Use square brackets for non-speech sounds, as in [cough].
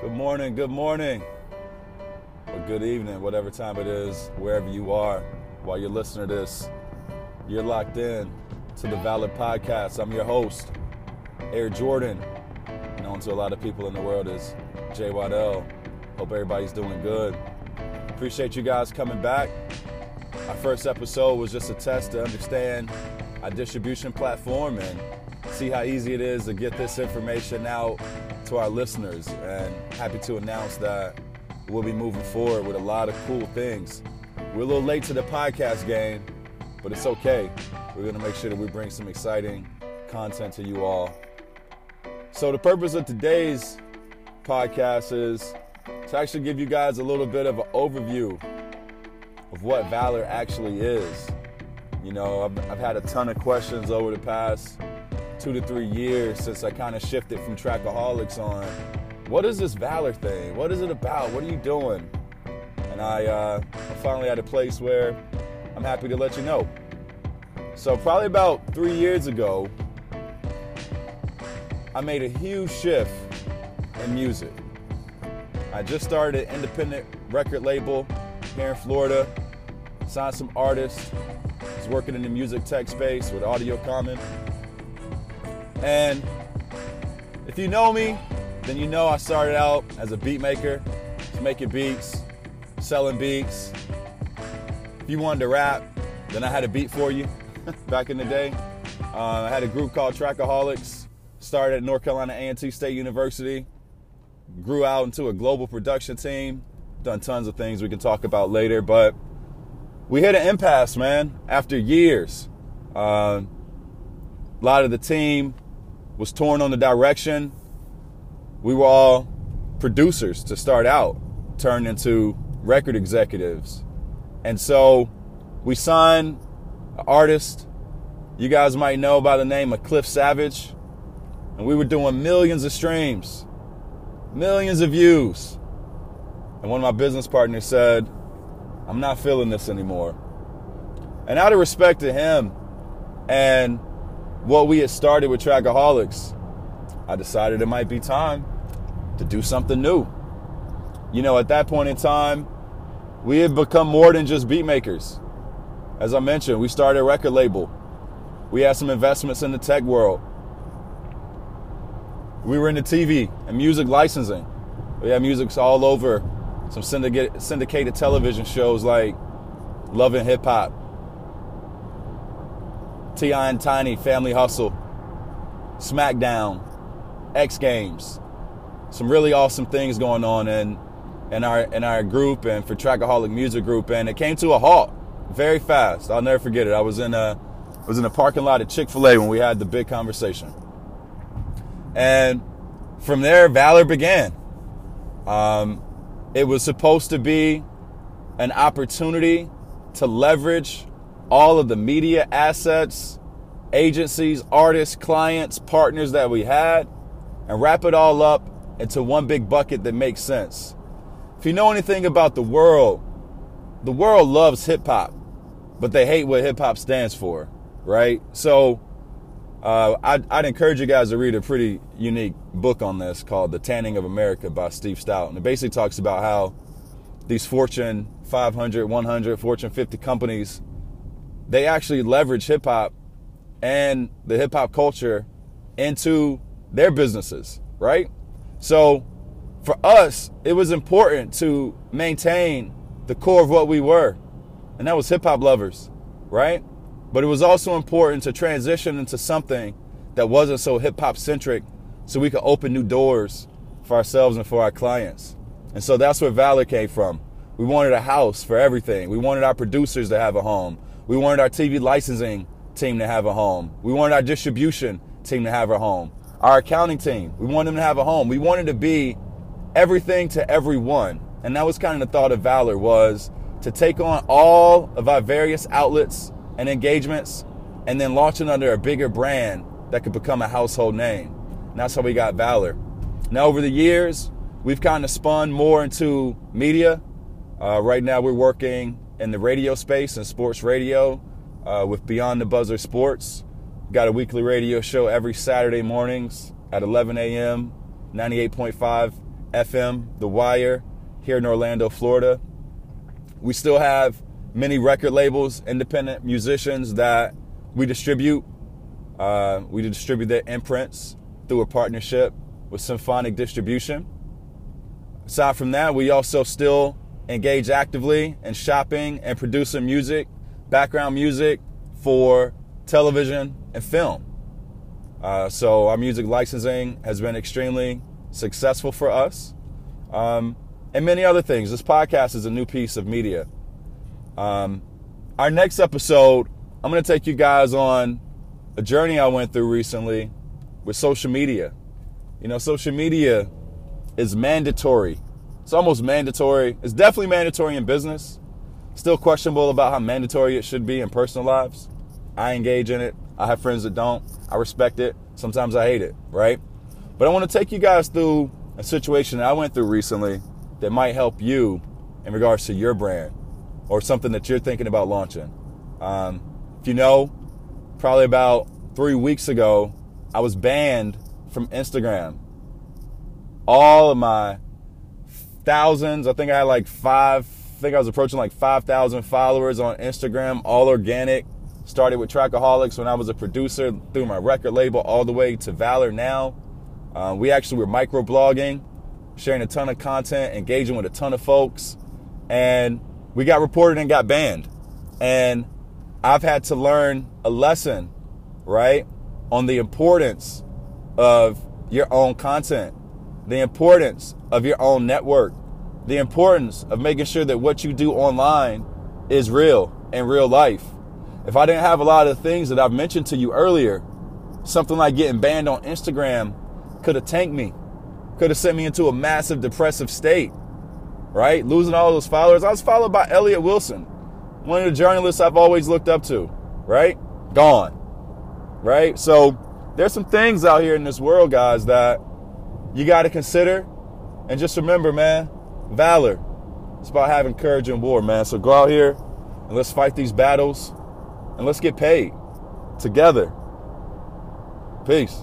Good morning, good morning, or good evening, whatever time it is, wherever you are, while you're listening to this. You're locked in to the Valor Podcast. I'm your host, Air Jordan, known to a lot of people in the world as Jay Waddell. Hope everybody's doing good. Appreciate you guys coming back. Our first episode was just a test to understand our distribution platform and see how easy it is to get this information out to our listeners. And happy to announce that we'll be moving forward with a lot of cool things. We're a little late to the podcast game, but it's okay. We're going to make sure that we bring some exciting content to you all. So, the purpose of today's podcast is to actually give you guys a little bit of an overview of what Valor actually is. You know, I've, I've had a ton of questions over the past two to three years since I kind of shifted from Trackaholics on what is this Valor thing? What is it about? What are you doing? And I, uh, I finally at a place where I'm happy to let you know. So, probably about three years ago, I made a huge shift in music. I just started an independent record label here in Florida, signed some artists, was working in the music tech space with Audio Common. And if you know me, then you know I started out as a beat maker, making beats, selling beats. If you wanted to rap, then I had a beat for you [laughs] back in the day. Uh, I had a group called Trackaholics, started at North Carolina A&T State University, grew out into a global production team, done tons of things we can talk about later, but we hit an impasse, man, after years. Uh, a lot of the team was torn on the direction. We were all producers to start out, turned into record executives. And so we signed an artist you guys might know by the name of Cliff Savage. And we were doing millions of streams, millions of views. And one of my business partners said, I'm not feeling this anymore. And out of respect to him and what we had started with Trackaholics, I decided it might be time to do something new. You know, at that point in time, we had become more than just beat makers. As I mentioned, we started a record label. We had some investments in the tech world. We were in the TV and music licensing. We had music all over some syndicated, syndicated television shows like Love and Hip Hop, T.I. and Tiny, Family Hustle, SmackDown, X Games. Some really awesome things going on in, in our in our group and for Trackaholic Music Group, and it came to a halt very fast. I'll never forget it. I was in a was in a parking lot at Chick Fil A when we had the big conversation, and from there, Valor began. Um, it was supposed to be an opportunity to leverage all of the media assets, agencies, artists, clients, partners that we had, and wrap it all up into one big bucket that makes sense. If you know anything about the world, the world loves hip hop, but they hate what hip hop stands for, right? So uh, I'd, I'd, encourage you guys to read a pretty unique book on this called The Tanning of America by Steve Stoute. And it basically talks about how these Fortune 500, 100, Fortune 50 companies, they actually leverage hip hop and the hip hop culture into their businesses, right? So for us, it was important to maintain the core of what we were, and that was hip hop lovers, right? But it was also important to transition into something that wasn't so hip hop centric so we could open new doors for ourselves and for our clients. And so that's where Valor came from. We wanted a house for everything. We wanted our producers to have a home. We wanted our TV licensing team to have a home. We wanted our distribution team to have a home. Our accounting team, we wanted them to have a home. We wanted to be everything to everyone. And that was kind of the thought of Valor was to take on all of our various outlets and engagements and then launch it under a bigger brand that could become a household name. And that's how we got Valor. Now, over the years, we've kind of spun more into media. Uh, right now, we're working in the radio space and sports radio uh, with Beyond the Buzzer Sports. Got a weekly radio show every Saturday mornings at 11 a.m., 98.5 FM, The Wire, here in Orlando, Florida. We still have many record labels, independent musicians that we distribute. Uh, we distribute their imprints through a partnership with Symphonic Distribution. Aside from that, we also still engage actively in shopping and producing music, background music for television and film. Uh, so our music licensing has been extremely successful for us, um, and many other things. This podcast is a new piece of media. Um, our next episode, I'm going to take you guys on a journey I went through recently with social media. You know, social media is mandatory. It's almost mandatory. It's definitely mandatory in business. Still questionable about how mandatory it should be in personal lives. I engage in it. I have friends that don't. I respect it. Sometimes I hate it, right? But I want to take you guys through a situation that I went through recently that might help you in regards to your brand or something that you're thinking about launching. Um, if you know, probably about three weeks ago, I was banned from Instagram. All of my thousands, I think I had like five, I think I was approaching like 5,000 followers on Instagram, all organic. Started with Trackaholics when I was a producer through my record label all the way to Valor now. Uh, we actually were microblogging, sharing a ton of content, engaging with a ton of folks. And we got reported and got banned. And I've had to learn a lesson, right, on the importance of your own content, the importance of your own network, the importance of making sure that what you do online is real in real life. If I didn't have a lot of things that I've mentioned to you earlier, something like getting banned on Instagram could have tanked me, could have sent me into a massive depressive state, right? Losing all those followers. I was followed by Elliott Wilson, one of the journalists I've always looked up to, right? Gone, right? So there's some things out here in this world, guys, that you got to consider. And just remember, man, valor. It's about having courage in war, man. So go out here and let's fight these battles and let's get paid together. Peace.